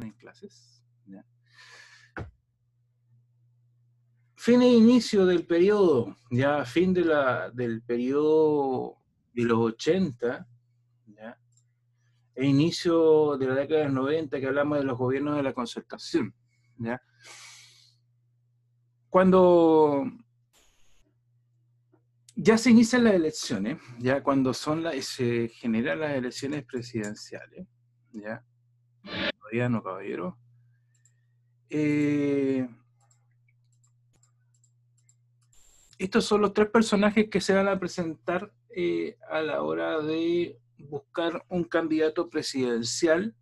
están en clases. Fin e inicio del periodo, ya fin de la, del periodo de los 80, ¿ya? e inicio de la década de los 90, que hablamos de los gobiernos de la concertación. ¿ya? Cuando ya se inician las elecciones, ya cuando son las, se generan las elecciones presidenciales, ya, caballero, eh, estos son los tres personajes que se van a presentar eh, a la hora de buscar un candidato presidencial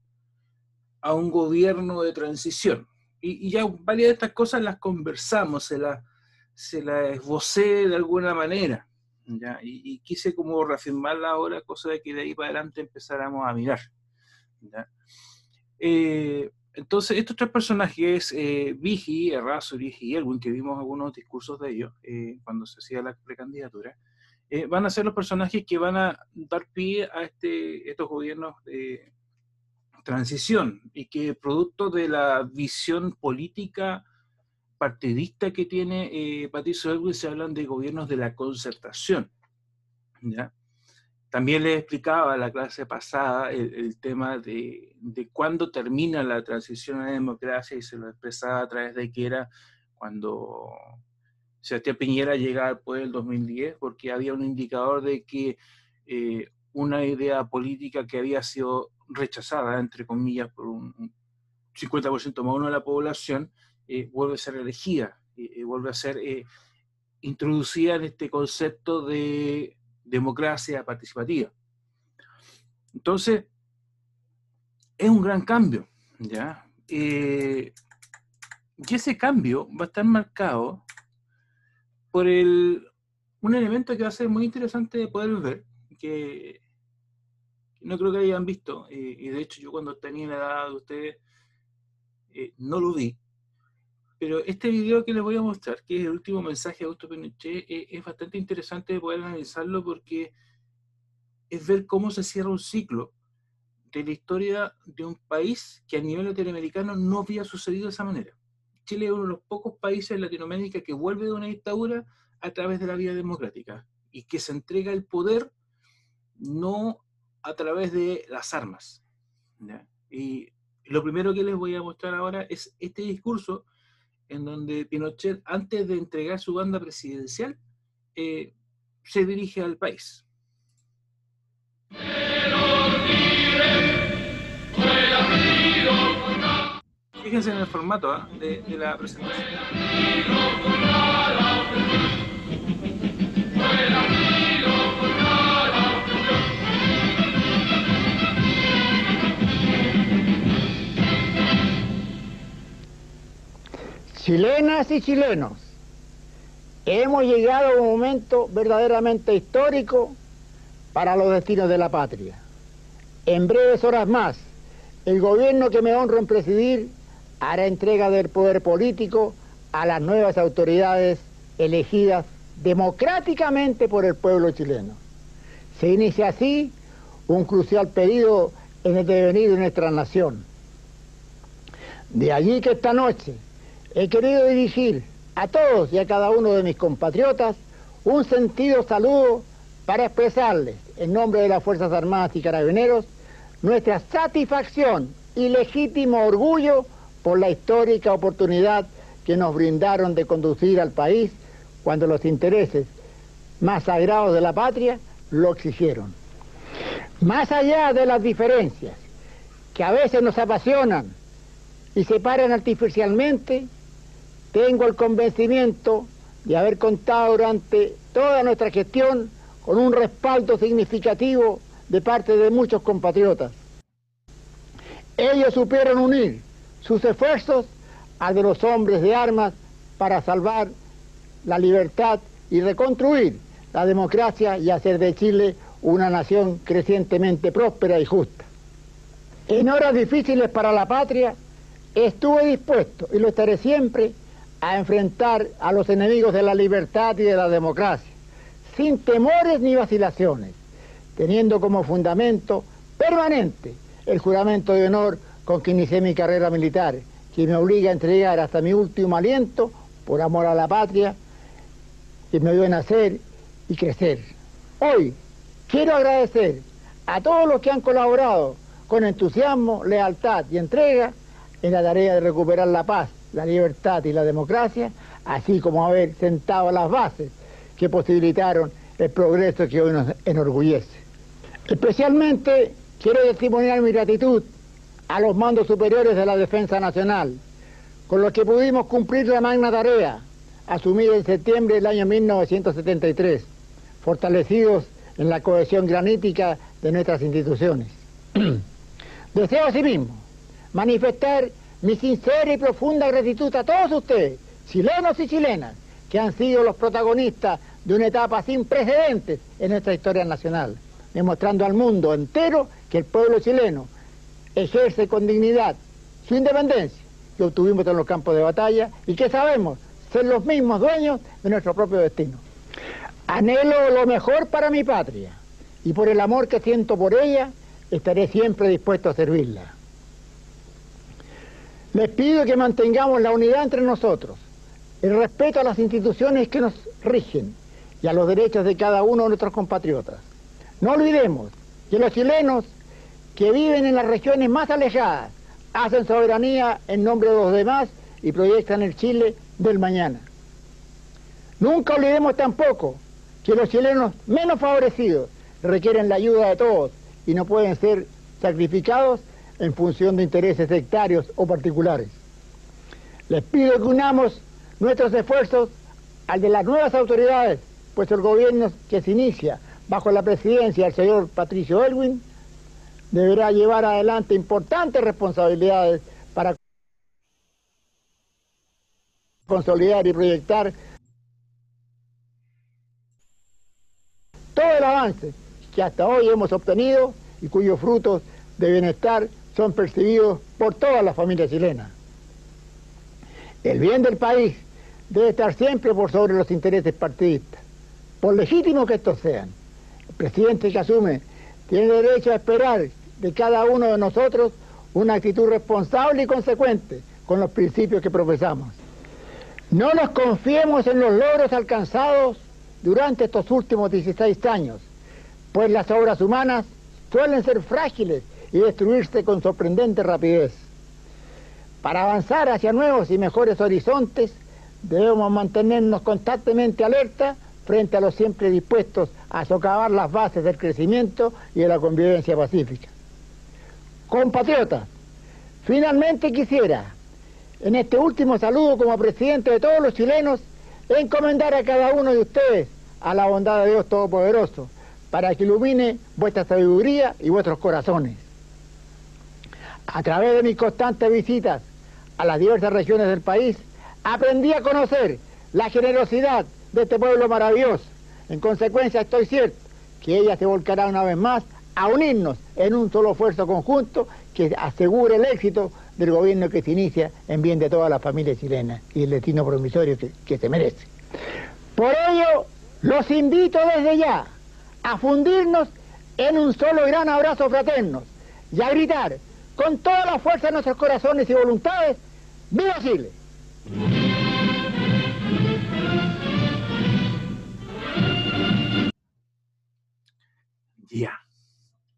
a un gobierno de transición. Y, ya varias de estas cosas las conversamos, se las se la esbocé de alguna manera. Y, quise como reafirmarla ahora, cosa de que de ahí para adelante empezáramos a mirar. Eh, entonces, estos tres personajes, eh, Vigi, y Elwin, que vimos algunos discursos de ellos eh, cuando se hacía la precandidatura, eh, van a ser los personajes que van a dar pie a este, estos gobiernos de transición y que producto de la visión política partidista que tiene eh, Patricio Elwin se hablan de gobiernos de la concertación. ¿ya? También les explicaba la clase pasada el, tema de, de, cuándo termina la transición a la democracia y se lo expresaba a través de que era cuando Sebastián Piñera llega al poder en el 2010, porque había un indicador de que eh, una idea política que había sido rechazada, entre comillas, por un 50% más uno de la población, eh, vuelve a ser elegida, eh, vuelve a ser eh, introducida en este concepto de democracia participativa. Entonces, es un gran cambio, ¿ya? y ese cambio va a estar marcado por el, un elemento que va a ser muy interesante de poder ver, que, no creo que hayan visto, y de hecho yo cuando tenía la edad de ustedes no lo vi, pero este video que les voy a mostrar, que es el último mensaje de Augusto Pinochet, e, es, bastante interesante de poder analizarlo porque es ver cómo se cierra un ciclo de la historia de un país que a nivel latinoamericano no había sucedido de esa manera. Chile es uno de los pocos países en Latinoamérica que vuelve de una dictadura a través de la vía democrática y que se entrega el poder no a través de las armas. Y lo primero que les voy a mostrar ahora es este discurso en donde Pinochet, antes de entregar su banda presidencial, eh, se dirige al país. Fíjense en el formato ¿ah? de, de la presentación. Chilenas y chilenos, hemos llegado a un momento verdaderamente histórico para los destinos de la patria. En breves horas más, el gobierno que me honro en presidir hará entrega del poder político a las nuevas autoridades elegidas democráticamente por el pueblo chileno. Se inicia así un crucial periodo en el devenir de nuestra nación. De allí que esta noche he querido dirigir a todos y a cada uno de mis compatriotas un sentido saludo para expresarles, en nombre de las Fuerzas Armadas y Carabineros, nuestra satisfacción y legítimo orgullo por la histórica oportunidad que nos brindaron de conducir al país cuando los intereses más sagrados de la patria lo exigieron. Más allá de las diferencias que a veces nos apasionan y separan artificialmente, tengo el convencimiento de haber contado durante toda nuestra gestión con un respaldo significativo de parte de muchos compatriotas. Ellos supieron unir sus esfuerzos a de los hombres de armas para salvar la libertad y reconstruir la democracia y hacer de Chile una nación crecientemente próspera y justa. En horas difíciles para la patria, estuve dispuesto, y lo estaré siempre, a enfrentar a los enemigos de la libertad y de la democracia, sin temores ni vacilaciones, teniendo como fundamento permanente el juramento de honor con que inicié mi carrera militar, que me obliga a entregar hasta mi último aliento por amor a la patria, que me vio nacer y crecer. Hoy quiero agradecer a todos los que han colaborado con entusiasmo, lealtad y entrega en la tarea de recuperar la paz, la libertad y la democracia, así como haber sentado las bases que posibilitaron el progreso que hoy nos enorgullece. Especialmente quiero testimoniar mi gratitud a los mandos superiores de la Defensa Nacional, con los que pudimos cumplir la magna tarea asumida en septiembre del año 1973, fortalecidos en la cohesión granítica de nuestras instituciones. Deseo asimismo manifestar mi sincera y profunda gratitud a todos ustedes, chilenos y chilenas, que han sido los protagonistas de una etapa sin precedentes en nuestra historia nacional, demostrando al mundo entero que el pueblo chileno ejerce con dignidad su independencia que obtuvimos en los campos de batalla y que sabemos ser los mismos dueños de nuestro propio destino. Anhelo lo mejor para mi patria y por el amor que siento por ella estaré siempre dispuesto a servirla. Les pido que mantengamos la unidad entre nosotros, el respeto a las instituciones que nos rigen y a los derechos de cada uno de nuestros compatriotas. No olvidemos que los chilenos que viven en las regiones más alejadas hacen soberanía en nombre de los demás y proyectan el Chile del mañana. Nunca olvidemos tampoco que los chilenos menos favorecidos requieren la ayuda de todos y no pueden ser sacrificados en función de intereses sectarios o particulares. Les pido que unamos nuestros esfuerzos al de las nuevas autoridades, pues el gobierno que se inicia bajo la presidencia del señor Patricio Elwin deberá llevar adelante importantes responsabilidades para consolidar y proyectar todo el avance que hasta hoy hemos obtenido y cuyos frutos de bienestar son percibidos por todas las familias chilenas. El bien del país debe estar siempre por sobre los intereses partidistas, por legítimos que estos sean. El presidente que asume tiene derecho a esperar de cada uno de nosotros una actitud responsable y consecuente con los principios que profesamos. No nos confiemos en los logros alcanzados durante estos últimos 16 años, pues las obras humanas suelen ser frágiles y destruirse con sorprendente rapidez. Para avanzar hacia nuevos y mejores horizontes, debemos mantenernos constantemente alerta frente a los siempre dispuestos a socavar las bases del crecimiento y de la convivencia pacífica. Compatriotas, finalmente quisiera, en este último saludo como presidente de todos los chilenos, encomendar a cada uno de ustedes a la bondad de Dios Todopoderoso, para que ilumine vuestra sabiduría y vuestros corazones. A través de mis constantes visitas a las diversas regiones del país, aprendí a conocer la generosidad de este pueblo maravilloso. En consecuencia, estoy cierto que ella se volcará una vez más a unirnos en un solo esfuerzo conjunto que asegure el éxito del gobierno que se inicia en bien de todas las familias chilenas y el destino promisorio que, se merece. Por ello, los invito desde ya a fundirnos en un solo gran abrazo fraterno y a gritar con toda la fuerza de nuestros corazones y voluntades, ¡Viva Chile! Ya.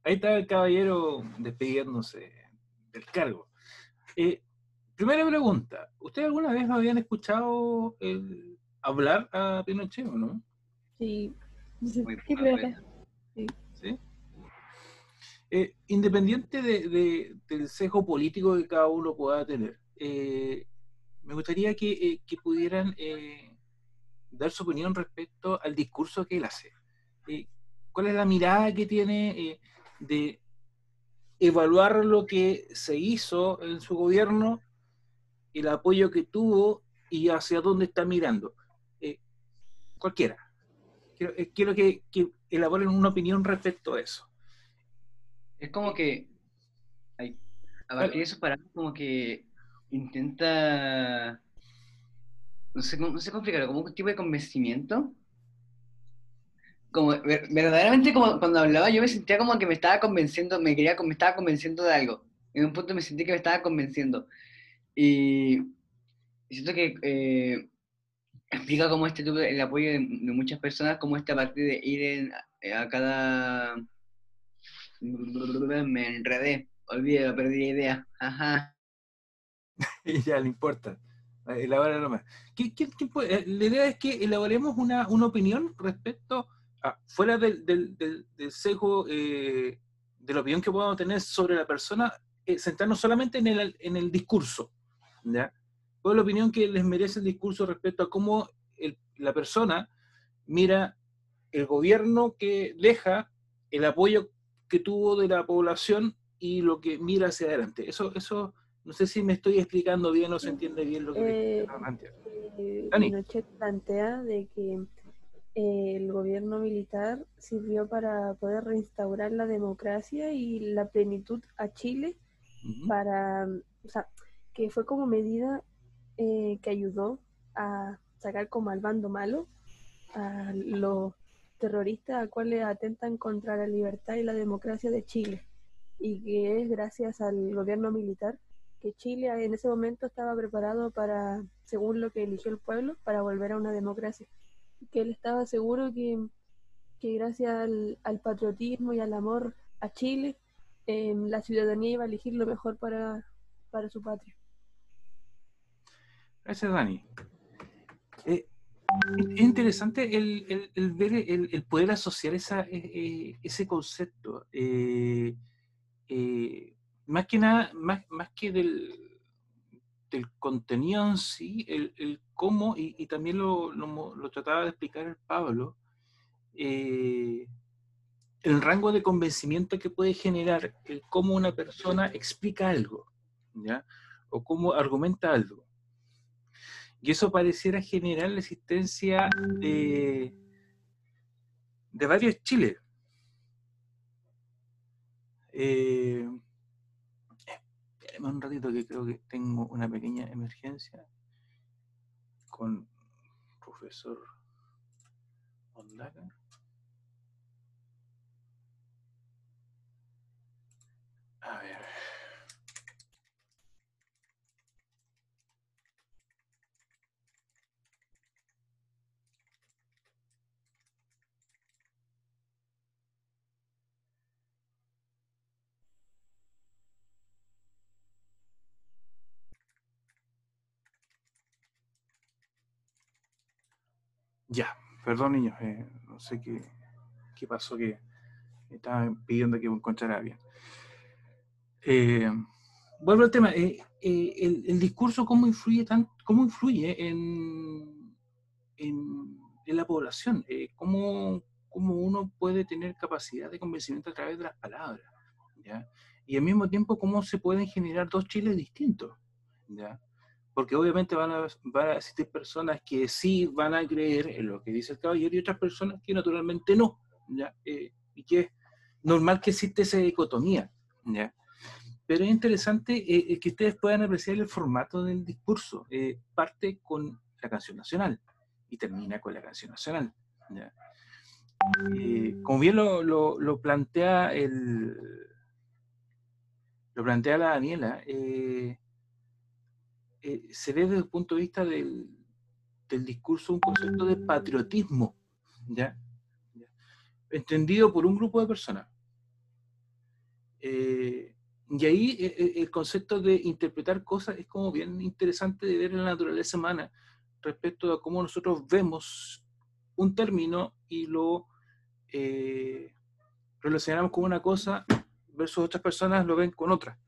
Ahí está el caballero despidiéndose del cargo. Eh, primera pregunta, ¿ustedes alguna vez lo habían escuchado hablar a Pinochet o no? Sí. sí. Eh, independiente del sesgo político que cada uno pueda tener, eh, me gustaría que, pudieran dar su opinión respecto al discurso que él hace. ¿Cuál es la mirada que tiene de evaluar lo que se hizo en su gobierno, el apoyo que tuvo y hacia dónde está mirando. Eh, cualquiera. Quiero, eh, quiero que, que, elaboren una opinión respecto a eso. Es como que, a partir de eso, para como que intenta, no sé, no sé cómo explicarlo, como un tipo de convencimiento como verdaderamente como cuando hablaba yo me sentía como que me estaba convenciendo, me quería, me estaba convenciendo de algo. En un punto me sentí que me estaba convenciendo. Y siento que eh, explica cómo este el apoyo de, muchas personas, cómo este a partir de ir a cada... Me enredé, olvidé, perdí la idea. Ajá. ya, le importa. Elabora nomás. ¿Qué, qué, eh, La idea es que elaboremos una, una opinión respecto a, fuera del, del, del, sesgo eh, de la opinión que podamos tener sobre la persona, eh, centrarnos solamente en el, en el discurso. ¿ya? ¿Cuál es la opinión que les merece el discurso respecto a cómo la persona mira el gobierno que deja, el apoyo que tuvo de la población y lo que mira hacia adelante? Eso, eso no sé si me estoy explicando bien o se entiende bien lo que eh, eh, Dani. plantea de que eh, el gobierno militar sirvió para poder reinstaurar la democracia y la plenitud a Chile, para, o sea, que fue como medida eh, que ayudó a sacar como al bando malo, a los terroristas a cuales atentan contra la libertad y la democracia de Chile, y que es gracias al gobierno militar que Chile en ese momento estaba preparado para, según lo que eligió el pueblo, para volver a una democracia. Que él estaba seguro que, gracias al, patriotismo y al amor a Chile, em, la ciudadanía iba a elegir lo mejor para, su patria. Gracias, Dani. Eh, es interesante el, ver el, poder asociar esa, e, e, ese concepto. Eh, eh, más que nada, más, más que del, del contenido en sí, el, cómo, y, también lo, lo, trataba de explicar el Pablo, eh, el rango de convencimiento que puede generar el cómo una persona explica algo, ¿ya? O cómo argumenta algo. Y eso pareciera generar la existencia de, varios chiles. Eh, un ratito que creo que tengo una pequeña emergencia con profesor Ondaga. A ver. Ya, perdón niños, eh, no sé qué, qué, pasó que me estaban pidiendo que me encontrara bien. Eh, vuelvo al tema, eh, el, discurso cómo influye, cómo influye en, en, la población, cómo, cómo, uno puede tener capacidad de convencimiento a través de las palabras, ¿ya? y al mismo tiempo cómo se pueden generar dos chiles distintos. ¿ya? Porque obviamente van a, existir personas que sí van a creer en lo que dice el caballero y otras personas que naturalmente no, ¿ya? Eh, y que es normal que existe esa dicotomía, ¿ya? Pero es interesante eh, que ustedes puedan apreciar el formato del discurso. Eh, parte con la canción nacional y termina con la canción nacional. como bien lo, lo, plantea el lo plantea la Daniela, eh, eh, se ve desde el punto de vista del, discurso un concepto de patriotismo, ¿ya? entendido por un grupo de personas. Eh, y ahí eh, el concepto de interpretar cosas es como bien interesante de ver en la naturaleza humana respecto a cómo nosotros vemos un término y lo relacionamos con una cosa versus otras personas lo ven con otra.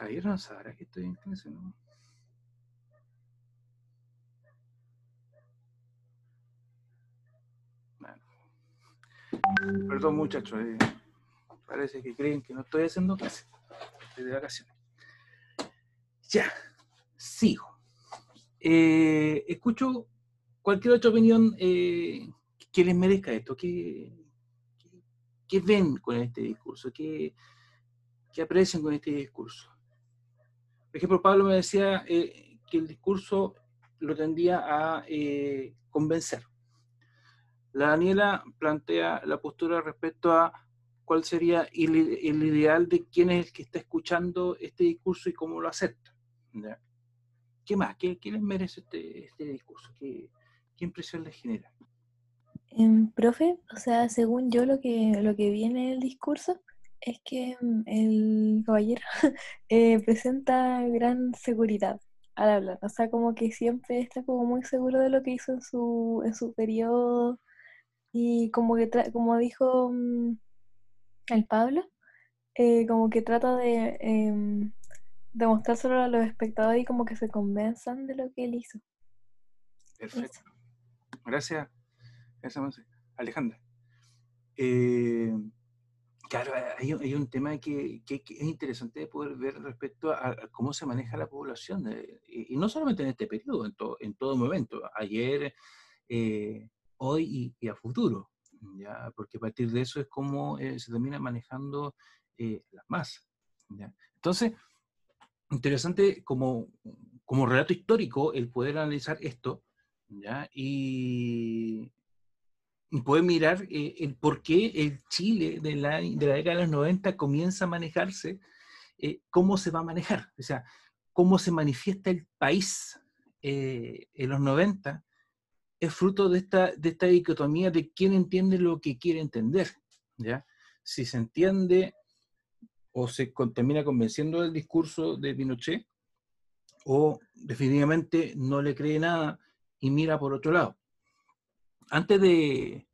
Caballero no sabrá que estoy en clase, ¿no? Perdón, muchachos. Eh, parece que creen que no estoy haciendo clase. Estoy de vacaciones. Ya, sigo. Eh, escucho cualquier otra opinión eh, que les merezca esto. ¿Qué, qué, ven con este discurso? ¿Qué, ¿Qué aprecian con este discurso? Por ejemplo, Pablo me decía eh, que el discurso lo tendía a eh, convencer. La Daniela plantea la postura respecto a cuál sería el, ideal de quién es el que está escuchando este discurso y cómo lo acepta. ¿Qué más? ¿Qué, les merece este, este discurso? ¿Qué, ¿Qué, impresión les genera? Em, profe, o sea, según yo lo que, lo que viene en el discurso es que mm, el caballero eh, presenta gran seguridad al hablar. O sea, como que siempre está como muy seguro de lo que hizo en su, en su periodo. Y como que como dijo mm, el Pablo, eh, como que trata de eh, demostrárselo a los espectadores y como que se convenzan de lo que él hizo. Perfecto. Gracias. Gracias, Alejandra. Eh, Claro, hay, un tema que, es interesante de poder ver respecto a, cómo se maneja la población, eh, y, no solamente en este periodo, en, en todo momento, ayer, eh, hoy y, a futuro, ¿ya? porque a partir de eso es como eh, se termina manejando las masas. Entonces, interesante como, como relato histórico el poder analizar esto, ¿ya? Y, puede mirar eh, el por qué el Chile de la, de la década de los 90 comienza a manejarse, eh, cómo se va a manejar, o sea, cómo se manifiesta el país eh, en los 90, es fruto de esta, de esta dicotomía de quién entiende lo que quiere entender. ¿ya? Si se entiende o se termina convenciendo del discurso de Pinochet, o definitivamente no le cree nada y mira por otro lado antes de,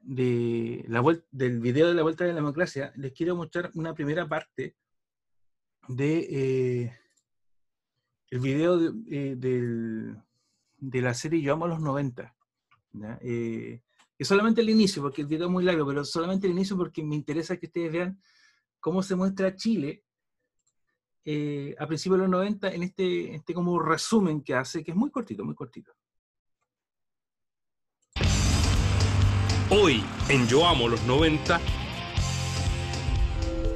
del video de la vuelta de la democracia, les quiero mostrar una primera parte de eh, el video de, eh, de, la serie Yo amo los 90. Eh, es solamente el inicio, porque el video es muy largo, pero solamente el inicio porque me interesa que ustedes vean cómo se muestra Chile a principios de los 90 en este, este como resumen que hace, que es muy cortito, muy cortito. Hoy, en Yo Amo los 90,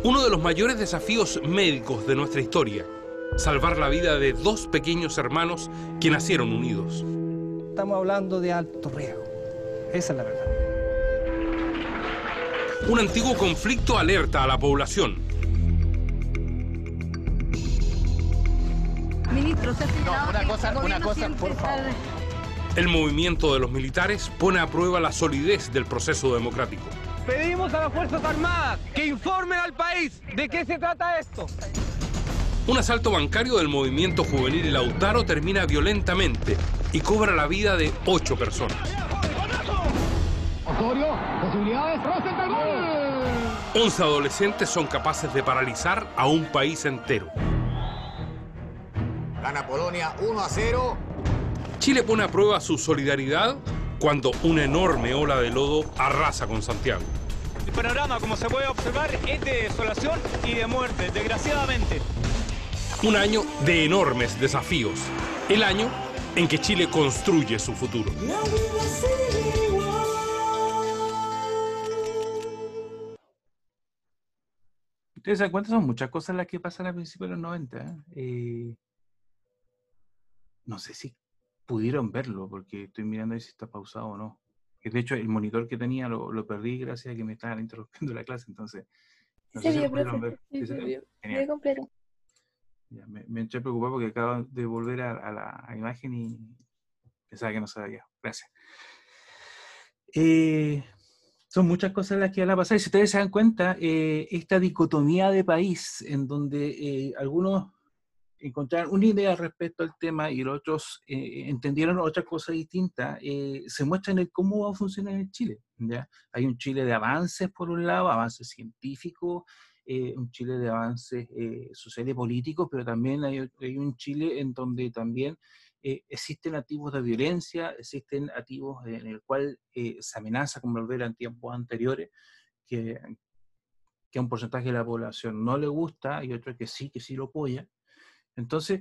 uno de los mayores desafíos médicos de nuestra historia, salvar la vida de dos pequeños hermanos que nacieron unidos. Estamos hablando de alto riesgo, esa es la verdad. Un antiguo conflicto alerta a la población. Ministro, se no, una cosa, una cosa, por favor. El movimiento de los militares pone a prueba la solidez del proceso democrático. Pedimos a las Fuerzas Armadas que informen al país de qué se trata esto. Un asalto bancario del movimiento juvenil Lautaro termina violentamente y cobra la vida de ocho personas. Osorio, posibilidades, Once adolescentes son capaces de paralizar a un país entero. Gana Polonia 1 a 0 Chile pone a prueba su solidaridad cuando una enorme ola de lodo arrasa con Santiago. El panorama, como se puede observar, es de desolación y de muerte, desgraciadamente. Un año de enormes desafíos. El año en que Chile construye su futuro. Ustedes se dan cuenta, son muchas cosas las que pasan al principio de los 90. ¿eh? Eh, no sé si pudieron verlo, porque estoy mirando ahí si está pausado o no. De hecho, el monitor que tenía lo, lo perdí gracias a que me estaban interrumpiendo la clase, entonces... No sé si ver. Completo. Ya, me, me eché preocupado porque acabo de volver a, la imagen y pensaba que no se veía. Gracias. Eh, son muchas cosas las que van a pasar. Y si ustedes se dan cuenta, eh, esta dicotomía de país en donde eh, algunos encontraron una idea respecto al tema y los otros eh, entendieron otra cosa distinta, eh, se muestra en el cómo va a funcionar en Chile. ¿ya? Hay un Chile de avances, por un lado, avances científicos, eh, un Chile de avances sociales y políticos, pero también hay, un Chile en donde también existen activos de violencia, existen activos en el cual se amenaza con volver a tiempos anteriores, que, que a un porcentaje de la población no le gusta y otro que sí, que sí lo apoya. Entonces,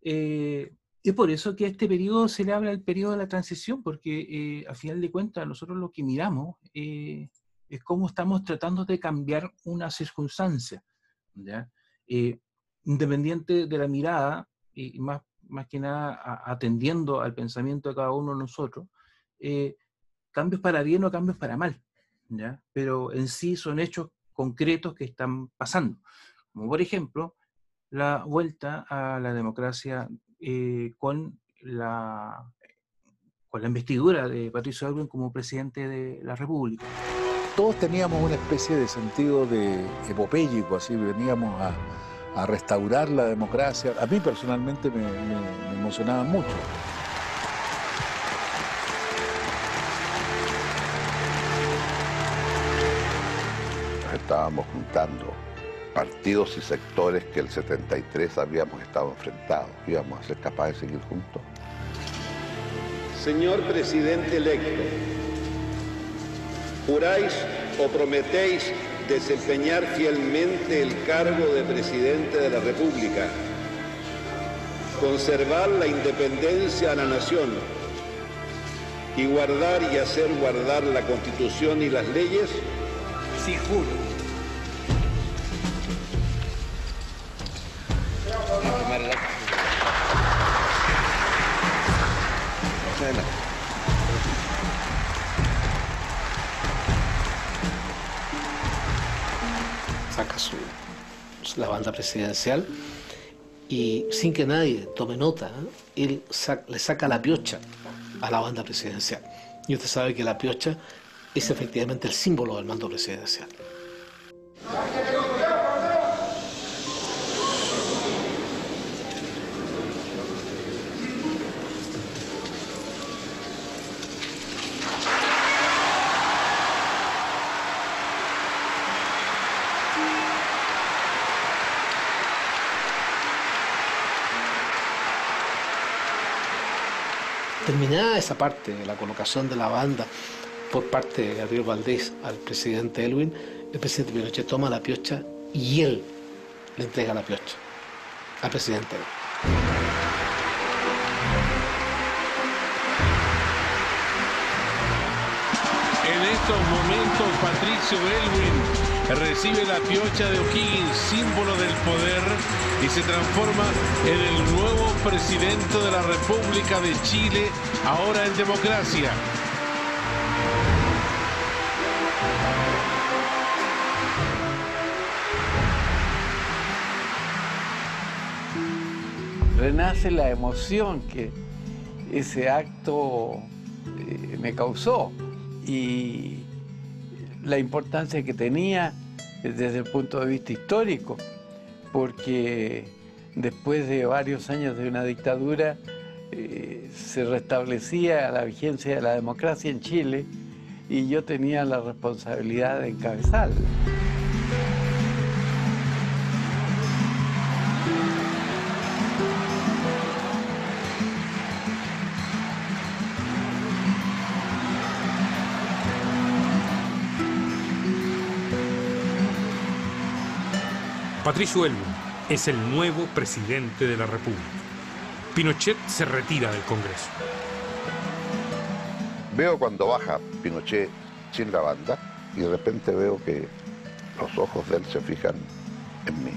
eh, es por eso que este periodo se le habla el periodo de la transición, porque eh, a final de cuentas nosotros lo que miramos eh, es cómo estamos tratando de cambiar una circunstancia, independiente de la mirada, y más, más que nada atendiendo al pensamiento de cada uno de nosotros, cambios para bien o cambios para mal. ¿ya? pero en sí son hechos concretos que están pasando. Como por ejemplo, la vuelta a la democracia eh, con, la, con la investidura de Patricio Aylwin como presidente de la República. Todos teníamos una especie de sentido de epopéyico, así veníamos a, a restaurar la democracia. A mí personalmente me, me emocionaba mucho. estábamos juntando partidos y sectores que el 73 habíamos estado enfrentados. Íbamos a ser capaces de seguir juntos. Señor presidente electo, ¿juráis o prometéis desempeñar fielmente el cargo de presidente de la República, conservar la independencia de la nación y guardar y hacer guardar la Constitución y las leyes? Sí, juro. La banda presidencial y sin que nadie tome nota, él le saca la piocha a la banda presidencial. Y usted sabe que la piocha es efectivamente el símbolo del mando presidencial. Esa parte, la colocación de la banda por parte de Gabriel Valdés al presidente Elwin, el presidente Pinochet toma la piocha y él le entrega la piocha al presidente En estos momentos, Patricio Elwin recibe la piocha de O'Higgins, símbolo del poder, y se transforma en el nuevo presidente de la República de Chile, ahora en democracia. Renace la emoción que ese acto eh, me causó y la importancia que tenía desde el punto de vista histórico, porque después de varios años de una dictadura eh, se restablecía la vigencia de la democracia en Chile y yo tenía la responsabilidad de encabezarla. Patricio Elwin es el nuevo presidente de la República. Pinochet se retira del Congreso. Veo cuando baja Pinochet sin la banda y de repente veo que los ojos de él se fijan en mí.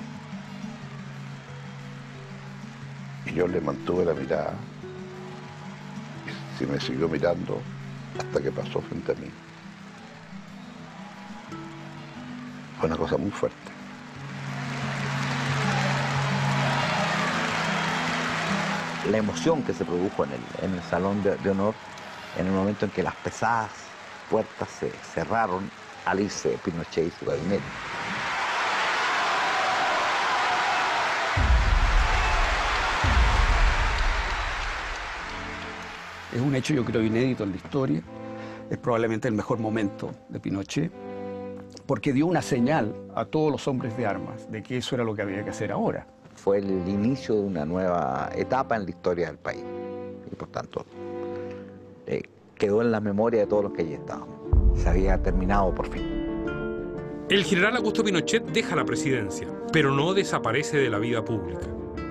Y yo le mantuve la mirada y me siguió mirando hasta que pasó frente a mí. Fue una cosa muy fuerte. La emoción que se produjo en el, salón de, honor en el momento en que las pesadas puertas se cerraron al irse Pinochet y su gabinete. Es un hecho yo creo inédito en la historia, es probablemente el mejor momento de Pinochet, porque dio una señal a todos los hombres de armas de que eso era lo que había que hacer ahora fue el inicio de una nueva etapa en la historia del país. Y por tanto, eh, quedó en la memoria de todos los que allí estaban. Se había terminado por fin. El general Augusto Pinochet deja la presidencia, pero no desaparece de la vida pública.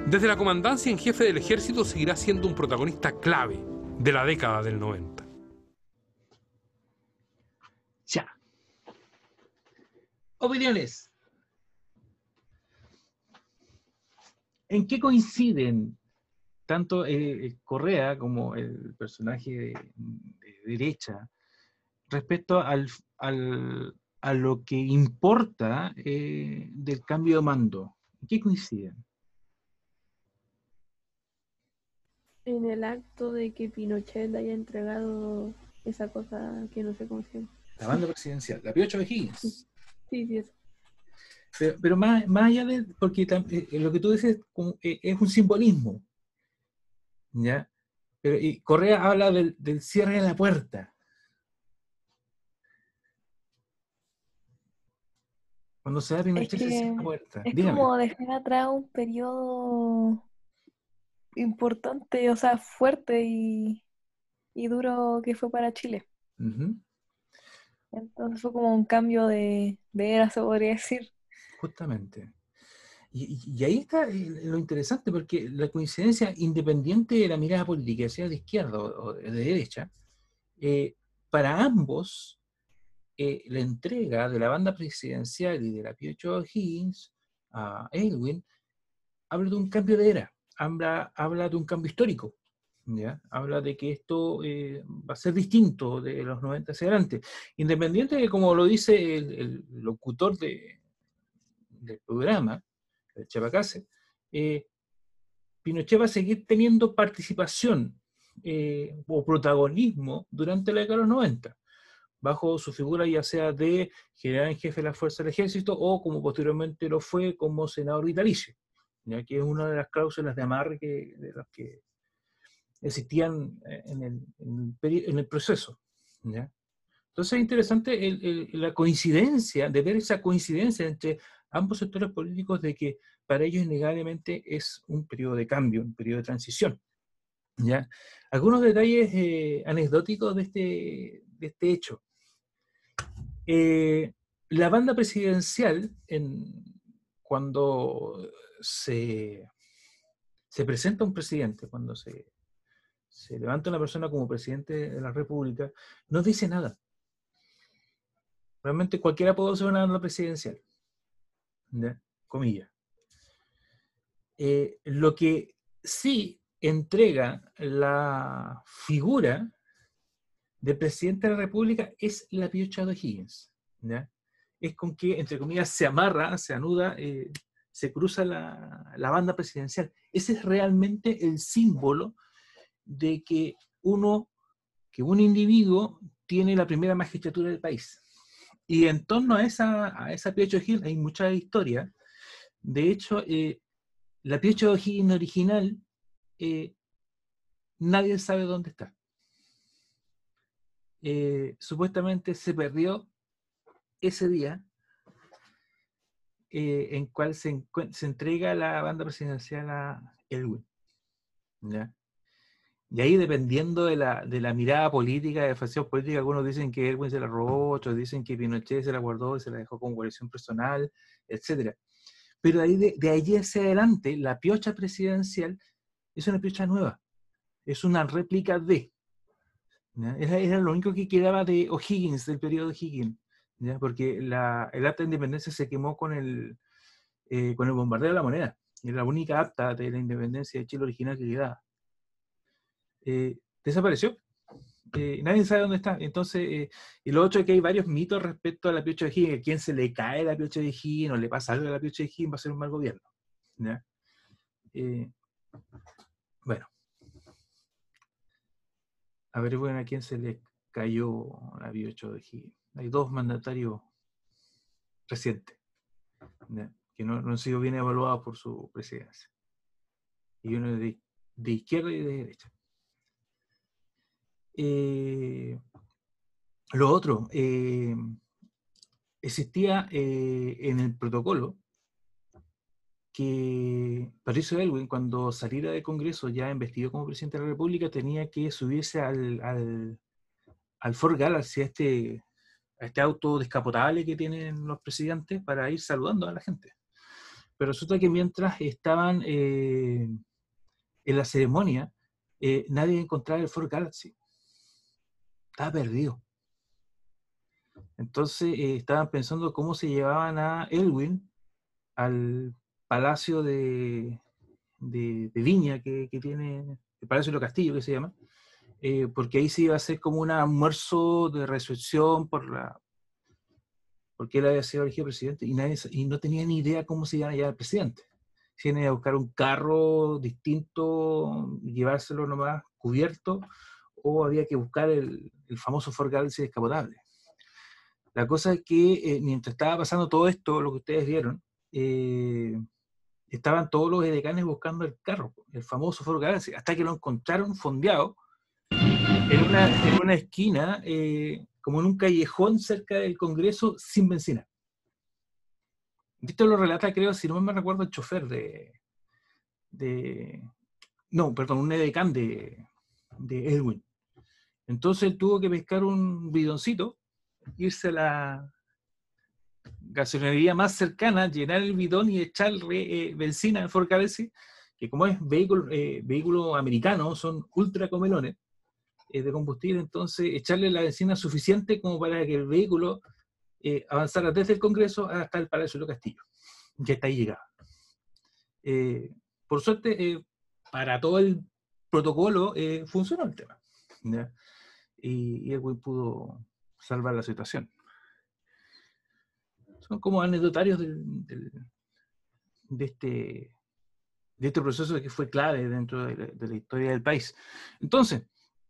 Desde la comandancia en jefe del ejército seguirá siendo un protagonista clave de la década del 90. Ya. Opiniones. ¿En qué coinciden tanto eh, Correa como el personaje de, derecha respecto al, a lo que importa eh, del cambio de mando. ¿En qué coinciden? En el acto de que Pinochet haya entregado esa cosa que no sé cómo se llama. La banda presidencial, la Piocho de Higgins. Sí, sí, eso. Pero, más, más, allá de, porque eh, lo que tú dices eh, es un simbolismo, ¿ya? Pero, y Correa habla del, del cierre de la puerta. Cuando se da Pinochet es se la puerta. Es como dejar atrás un periodo importante, o sea, fuerte y, duro que fue para Chile. Entonces fue como un cambio de, era, se podría decir. Justamente. Y, ahí está lo interesante, porque la coincidencia, independiente de la mirada política, sea de izquierda o de derecha, eh, para ambos eh, la entrega de la banda presidencial y de la Piocho Higgins a Elwin habla de un cambio de era, habla, habla de un cambio histórico. ¿Ya? Habla de que esto eh, va a ser distinto de los 90 hacia adelante. Independiente de, como lo dice el, locutor de, del programa, el Chavacase, eh, Pinochet va a seguir teniendo participación o protagonismo durante la década de los 90 bajo su figura ya sea de general en jefe de la fuerza del ejército o como posteriormente lo fue como senador vitalicio, ya que es una de las cláusulas de amarre que, de las que existían eh, en el, en el, proceso. ¿ya? Entonces es interesante la coincidencia, de ver esa coincidencia entre ambos sectores políticos de que para ellos innegablemente es un periodo de cambio, un periodo de transición. ¿ya? Algunos detalles eh, anecdóticos de este, de este hecho. Eh, la banda presidencial, en, cuando se, se, presenta un presidente, cuando se, se, levanta una persona como presidente de la República, no dice nada. Realmente cualquiera puede ser una banda presidencial. Comillas. Eh, lo que sí entrega la figura del presidente de la República es la piocha de Higgins. Es con que, entre comillas, se amarra, se anuda, eh, se cruza la, banda presidencial. Ese es realmente el símbolo de que uno, que un individuo tiene la primera magistratura del país. Y en torno a esa, a esa Higgins hay mucha historia. De hecho, eh, la Piocha Higgins original, eh, nadie sabe dónde está. Eh, supuestamente se perdió ese día eh, en cual se, entrega la banda presidencial a Elwin. Y ahí dependiendo de la, mirada política, de facción política, algunos dicen que Elwin se la robó, otros dicen que Pinochet se la guardó y se la dejó como colección personal, etc. Pero ahí de, de allí hacia adelante, la piocha presidencial es una piocha nueva. Es una réplica de. Era, lo único que quedaba de O'Higgins, del periodo de Higgins, porque la, el acta de independencia se quemó con el, eh, con el bombardeo de la moneda. Era la única acta de la independencia de Chile original que quedaba. Eh, desapareció. Eh, nadie sabe dónde está. Entonces, y lo otro es que hay varios mitos respecto a la piocha de Higgins. A quién se le cae la piocha de Higgins o le pasa algo a la piocha de Higgins va a ser un mal gobierno. bueno, averigüen a quién se le cayó la Biocho de Higgins. Hay dos mandatarios recientes que no, han sido bien evaluados por su presidencia. Y uno de, de izquierda y de derecha. Eh, lo otro, eh, existía eh, en el protocolo que Patricio Elwin, cuando saliera del Congreso ya investido como presidente de la República, tenía que subirse al, al, al Ford Galaxy, a este, a este auto descapotable que tienen los presidentes, para ir saludando a la gente. Pero resulta que mientras estaban eh, en la ceremonia, nadie encontraba el Ford Galaxy. Estaba perdido. Entonces eh, estaban pensando cómo se llevaban a Elwin al palacio de, de, Viña que, tiene, el Palacio de los Castillos que se llama, eh, porque ahí sí iba a ser como un almuerzo de recepción por la, porque él había sido elegido presidente y, nadie, y no tenía ni idea cómo se iba a llegar al presidente. Si iban a buscar un carro distinto, llevárselo nomás cubierto, o había que buscar el, famoso Ford Galaxy descapotable. La cosa es que eh, mientras estaba pasando todo esto, lo que ustedes vieron, eh, estaban todos los edecanes buscando el carro, el famoso Ford Galaxy, hasta que lo encontraron fondeado en una, esquina eh, como en un callejón cerca del Congreso sin benzina. Esto lo relata, creo, si no me recuerdo, el chofer de. no, perdón, un edecán de, de Edwin. Entonces él tuvo que pescar un bidoncito, irse a la gasolinería más cercana, llenar el bidón y echarle eh, benzina al Ford que como es vehículo, eh, vehículo americano, son ultra comelones. Eh, de combustible, entonces echarle la benzina suficiente como para que el vehículo eh, avanzara desde el Congreso hasta el Palacio de Castillo, que está ahí por suerte, para todo el protocolo funcionó el tema. Y, y Edwin pudo salvar la situación. Son como anecdotarios de, este, de este proceso que fue clave dentro de la historia del país. Entonces,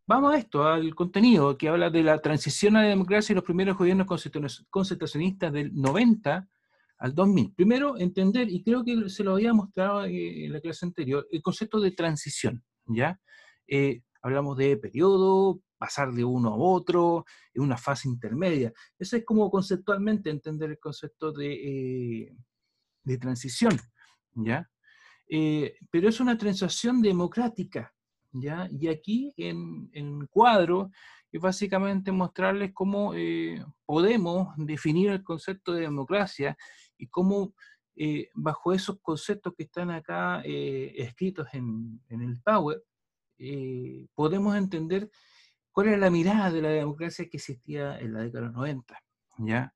Vamos a esto, al contenido que habla de la transición a la democracia y los primeros gobiernos constitucionalistas del 90 al 2000. Primero, entender, y creo que se lo había mostrado en la clase anterior, el concepto de transición, ¿ya? Eh, hablamos de periodo, pasar de uno a otro, en una fase intermedia. Eso es como conceptualmente entender el concepto de, eh, de transición, ¿ya? pero es una transición democrática, y aquí en, en cuadro es básicamente mostrarles cómo eh, podemos definir el concepto de democracia y cómo eh, bajo esos conceptos que están acá eh, escritos en, el Power, podemos entender cuál es la mirada de la democracia que existía en la década de los 90. ¿ya?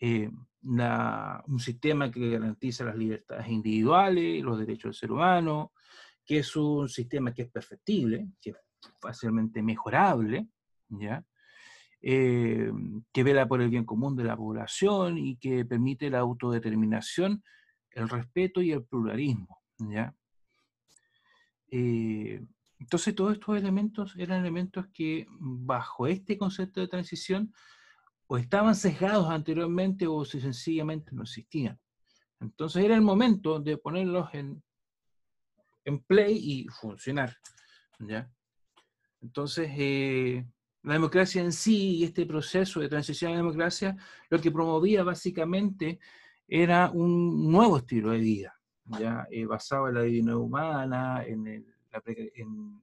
un sistema que garantiza las libertades individuales, los derechos del ser humano, que es un sistema que es perfectible, que es fácilmente mejorable, ¿ya? Eh, que vela por el bien común de la población y que permite la autodeterminación, el respeto y el pluralismo. ¿ya? Eh, entonces todos estos elementos eran elementos que bajo este concepto de transición o estaban sesgados anteriormente o si sencillamente no existían. Entonces era el momento de ponerlos en, en play y funcionar. ¿ya? Entonces, eh, la democracia en sí y este proceso de transición a la democracia, lo que promovía básicamente era un nuevo estilo de vida, ya eh, basado en la dignidad humana, en el, en,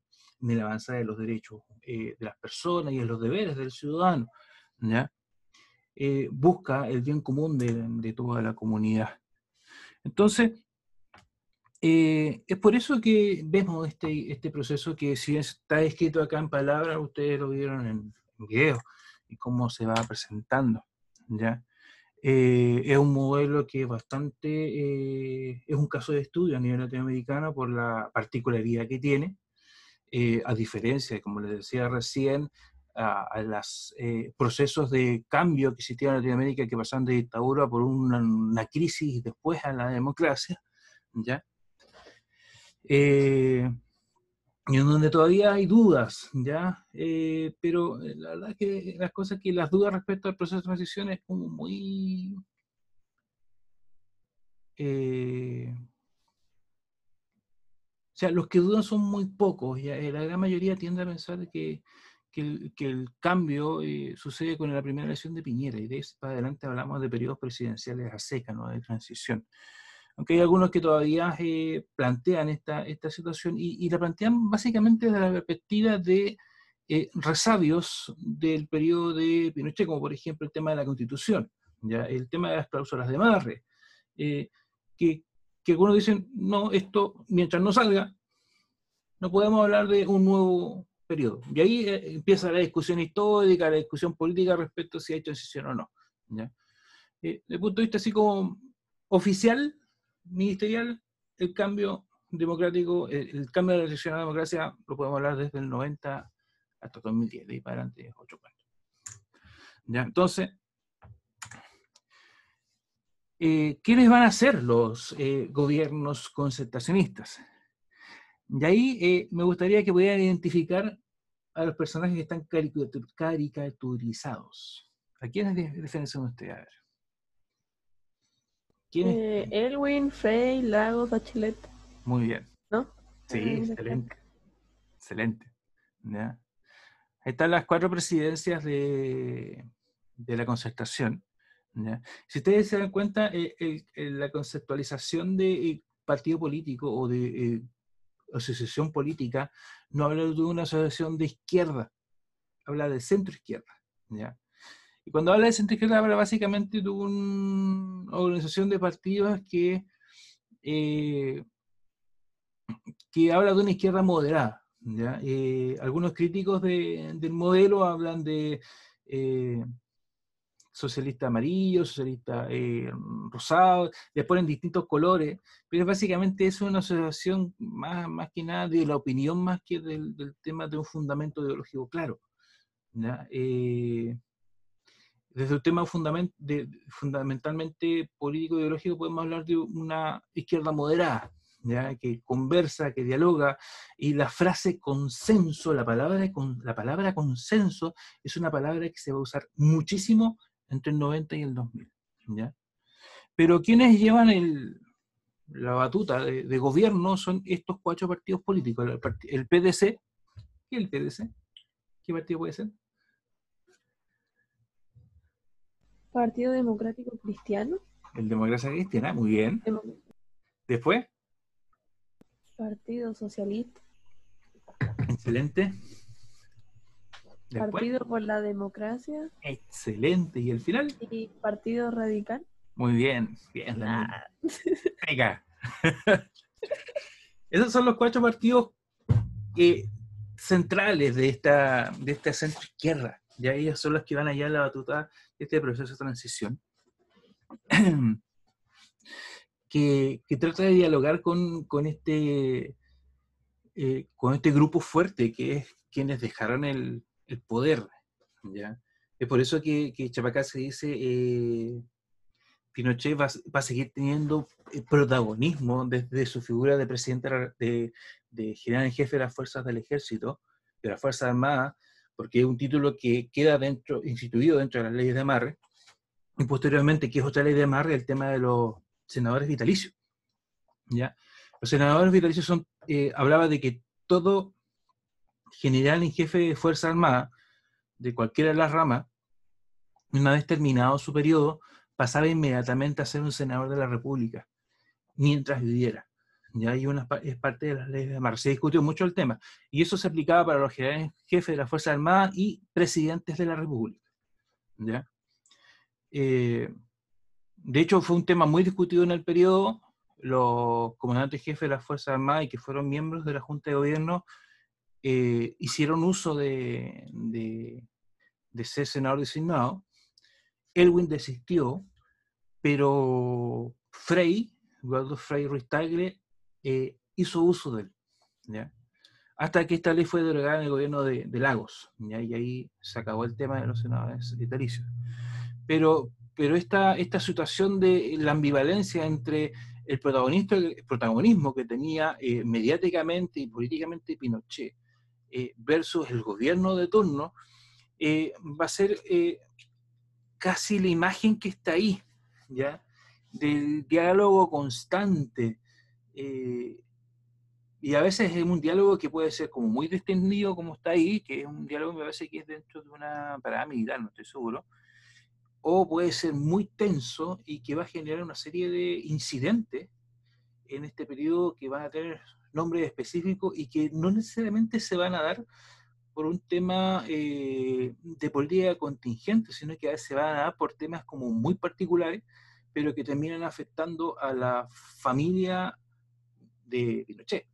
el avanzar de los derechos eh, de las personas y en los deberes del ciudadano. ¿ya? busca el bien común de, de toda la comunidad. Entonces, eh, es por eso que vemos este, este proceso que si está escrito acá en palabras, ustedes lo vieron en, video y cómo se va presentando. ¿ya? Eh, es un modelo que es bastante, eh, es un caso de estudio a nivel latinoamericano por la particularidad que tiene, a diferencia, como les decía recién, a, los procesos de cambio que existían en Latinoamérica que pasan de dictadura por una, una crisis y después a la democracia, ¿ya? Eh, en donde todavía hay dudas, ¿ya? Eh, pero la verdad es que las cosas que las dudas respecto al proceso de transición es como muy... Eh, o sea, los que dudan son muy pocos, y eh, la gran mayoría tiende a pensar que, que, el, que el, cambio sucede con la primera elección de Piñera, y de eso para adelante hablamos de periodos presidenciales a seca, ¿no? De transición aunque hay algunos que todavía eh, plantean esta, esta situación y, la plantean básicamente desde la perspectiva de eh, resabios del periodo de Pinochet, como por ejemplo el tema de la constitución, ¿ya? el tema de las cláusulas de Marre, eh, que, que algunos dicen, no, esto mientras no salga, no podemos hablar de un nuevo periodo. Y ahí empieza la discusión histórica, la discusión política respecto a si hay transición o no. ¿ya? desde el punto de vista así como oficial, ministerial, el cambio democrático, el, cambio de la elección a la democracia, lo podemos hablar desde el 90 hasta 2010, de ahí para adelante ocho cuentos. ¿Ya? Entonces, eh, ¿quiénes van a ser los eh, gobiernos concertacionistas? De ahí eh, me gustaría que pudieran identificar a los personajes que están caricaturizados. ¿A quiénes diferencian ustedes? A ver. ¿Quiénes? Elwin, Frey, Lago, Bachelet. Muy bien. ¿No? Sí, excelente. Excelente. ¿Ya? Ahí están las cuatro presidencias de, de la concertación. Si ustedes se dan cuenta, eh, la conceptualización de eh, partido político o de eh, asociación política no habla de una asociación de izquierda, habla de centro izquierda. ¿ya? Cuando habla de centro izquierda, habla básicamente de una organización de partidos que, que habla de una izquierda moderada. ¿ya? algunos críticos del modelo hablan de socialista amarillo, socialista eh, rosado, le ponen distintos colores, pero básicamente es una asociación más, más que nada de la opinión más que del, tema de un fundamento ideológico claro. Eh, desde el tema fundament, de, fundamentalmente político-ideológico podemos hablar de una izquierda moderada, ¿ya? que conversa, que dialoga, y la frase consenso, la palabra, la palabra consenso es una palabra que se va a usar muchísimo entre el 90 y el 2000. ¿ya? Pero quienes llevan el, la batuta de, gobierno son estos cuatro partidos políticos. El, PDC, ¿qué es el PDC? ¿Qué partido puede ser? Partido Democrático Cristiano. El Democracia Cristiana, muy bien. Después. Partido Socialista. Excelente. Partido por la Democracia. Excelente. ¿Y el final? Y Partido Radical. Muy bien. Bien, Venga. Esos son los cuatro partidos eh, centrales de esta, de esta centro izquierda. Ya ellos son los que van allá a la batuta de este proceso de transición. que, que, trata de dialogar con, con este, eh, con este grupo fuerte que es quienes dejaron el, el poder. ¿ya? Es por eso que, que Chapacá se dice, eh, Pinochet va, a seguir teniendo eh, protagonismo desde su figura de presidente de, de general en jefe de las fuerzas del ejército, de las Fuerzas Armadas, porque es un título que queda dentro, instituido dentro de las leyes de amarre, y posteriormente, que es otra ley de amarre, el tema de los senadores vitalicios. ¿ya? Los senadores vitalicios son, eh, hablaba de que todo general en jefe de Fuerza Armada, de cualquiera de las ramas, una vez terminado su periodo, pasaba inmediatamente a ser un senador de la República, mientras viviera. Ya hay una, es parte de las leyes de Mar. Se discutió mucho el tema. Y eso se aplicaba para los generales jefes de la Fuerza Armada y presidentes de la República. ¿ya? Eh, de hecho, fue un tema muy discutido en el periodo. Los comandantes jefes de la Fuerza Armada y que fueron miembros de la Junta de Gobierno eh, hicieron uso de, de, ser senador designado. Elwin desistió, pero Frey, Eduardo Frey Ruiz Tagle, eh, hizo uso de él. Hasta que esta ley fue delegada en el gobierno de, Lagos, y ahí se acabó el tema de los senadores vitalicios. Pero, pero esta, esta situación de la ambivalencia entre el, protagonista, el protagonismo que tenía eh, mediáticamente y políticamente Pinochet eh, versus el gobierno de turno, eh, va a ser eh, casi la imagen que está ahí, ¿ya? Del diálogo constante. Y a veces es un diálogo que puede ser como muy distendido, como está ahí, que es un diálogo me parece que es dentro de una parada militar, no estoy seguro, o puede ser muy tenso y que va a generar una serie de incidentes en este periodo que van a tener nombre específico y que no necesariamente se van a dar por un tema eh, de política contingente, sino que a veces se van a dar por temas como muy particulares, pero que terminan afectando a la familia de Pinochet.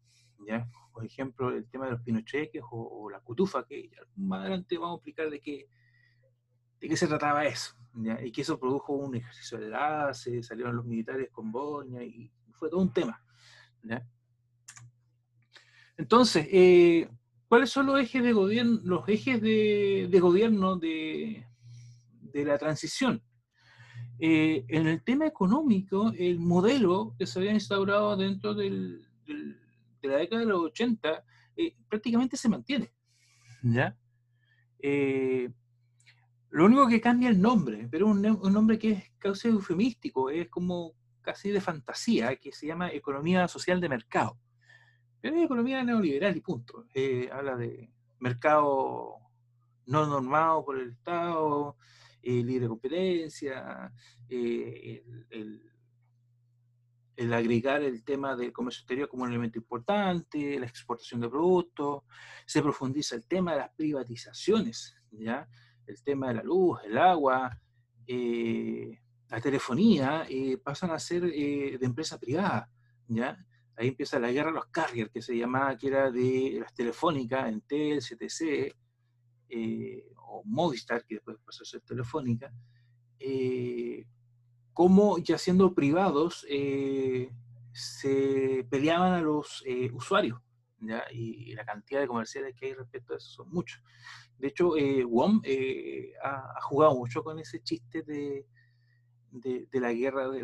¿ya? Por ejemplo, el tema de los pinocheques o, la cutufa, que más adelante vamos a explicar de qué, de qué se trataba eso. ¿ya? Y que eso produjo un ejercicio de enlace, salieron los militares con Boña y fue todo un tema. ¿ya? Entonces, eh, ¿Cuáles son los ejes de gobierno, los ejes de, gobierno de, la transición? Eh, en el tema económico, el modelo que se había instaurado dentro de la década de los 80 eh, prácticamente se mantiene. ¿ya? Eh, lo único que cambia es el nombre, pero un, un nombre que es casi eufemístico, es como casi de fantasía, que se llama economía social de mercado. Pero es economía neoliberal y punto. Eh, habla de mercado no normado por el Estado, eh, libre competencia, el, el, agregar el tema del comercio exterior como un elemento importante, la exportación de productos, se profundiza el tema de las privatizaciones, ¿ya? el tema de la luz, el agua, la telefonía, pasan a ser de empresa privada, ¿ya? ahí empieza la guerra de los carriers, que se llamaba, que era de las telefónicas, Entel, CTC, eh, o Movistar, que después pasó a ser telefónica, eh, como ya siendo privados eh, se peleaban a los usuarios, ¿ya? Y, la cantidad de comerciales que hay respecto a eso son muchos. De hecho, WOM ha, jugado mucho con ese chiste de, de, la guerra de,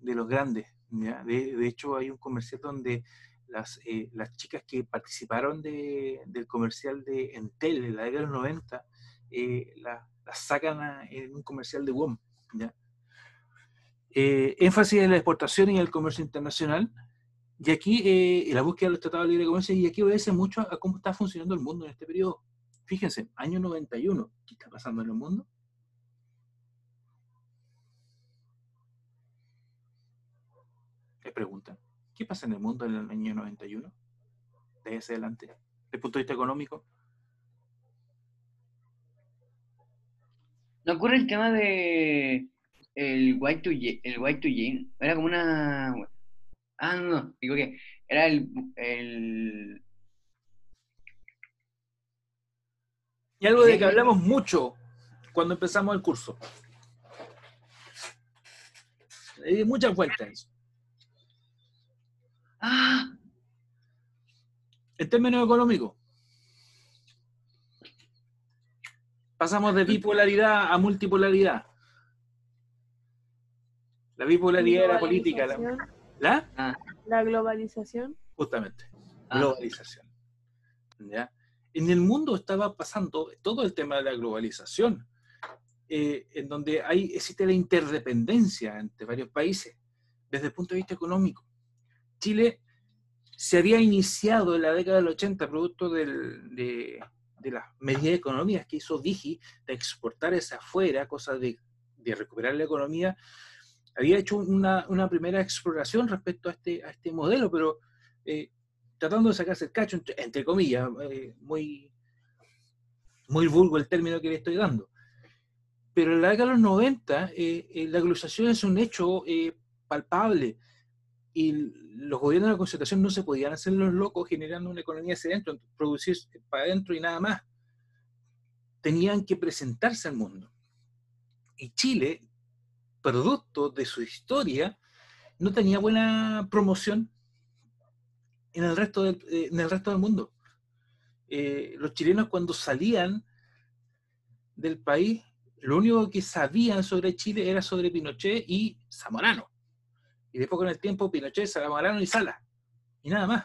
de los grandes, de, hecho, hay un comercial donde las, eh, las chicas que participaron de, del comercial de Entel en la década de los 90, eh, las sacan en un comercial de WOM. Eh, énfasis en la exportación y el comercio internacional. Y aquí, la búsqueda de los tratados de libre comercio, y aquí obedece mucho a cómo está funcionando el mundo en este periodo. Fíjense, año 91, ¿qué está pasando en el mundo? pregunta, ¿qué pasa en el mundo en el año 91? De hacia adelante, desde el punto de vista económico. ¿No ocurre el tema de el white to el white to Era como una Ah, no, no, digo que era el, el... Y algo de que hablamos mucho cuando empezamos el curso. Hay muchas vueltas. Ah. En términos económicos, pasamos de bipolaridad a multipolaridad. La bipolaridad era política. ¿La? Ah. La globalización. Justamente. Ah. Globalización. ¿Ya? En el mundo estaba pasando todo el tema de la globalización, eh, en donde hay, existe la interdependencia entre varios países desde el punto de vista económico. Chile se había iniciado en la década del 80, producto de, las medidas económicas que hizo Digi de exportar esa afuera, cosa de, recuperar la economía, había hecho una, primera exploración respecto a este, a este modelo, pero eh, tratando de sacarse el cacho, entre, comillas, eh, muy, muy vulgo el término que le estoy dando. Pero en la década de los 90, eh, la globalización es un hecho palpable y los gobiernos de la concentración no se podían hacer los locos generando una economía hacia adentro, producir para adentro y nada más. Tenían que presentarse al mundo. Y Chile, producto de su historia, no tenía buena promoción en el resto del, eh, en el resto del mundo. Eh, los chilenos cuando salían del país, lo único que sabían sobre Chile era sobre Pinochet y Zamorano. Y después con el tiempo Pinochet, Salamorano y Sala. Y nada más.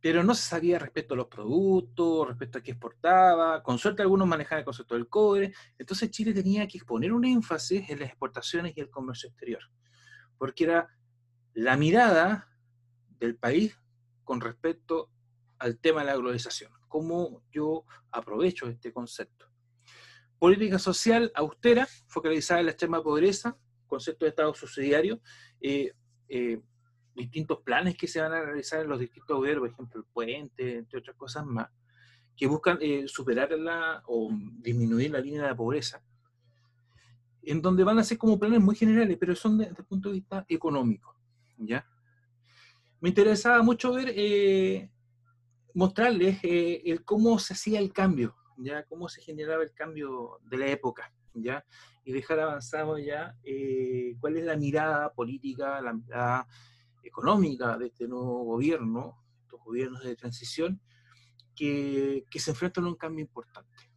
Pero no se sabía respecto a los productos, respecto a qué exportaba. Con suerte algunos manejaban el concepto del cobre. Entonces Chile tenía que exponer un énfasis en las exportaciones y el comercio exterior. Porque era la mirada del país con respecto al tema de la globalización. Cómo yo aprovecho este concepto. Política social austera, focalizada en la extrema pobreza, concepto de Estado subsidiario, eh, eh, distintos planes que se van a realizar en los distintos gobiernos, por ejemplo, el puente, entre otras cosas más, que buscan eh, o disminuir la línea de la pobreza, en donde van a ser como planes muy generales, pero son desde el punto de vista económico. ¿ya? Me interesaba mucho ver, mostrarles el cómo se hacía el cambio, ya cómo se generaba el cambio de la época. ¿ya? y dejar avanzado ya eh, cuál es la mirada política, la mirada económica de este nuevo gobierno, estos gobiernos de transición, que, que se enfrentan a un cambio importante.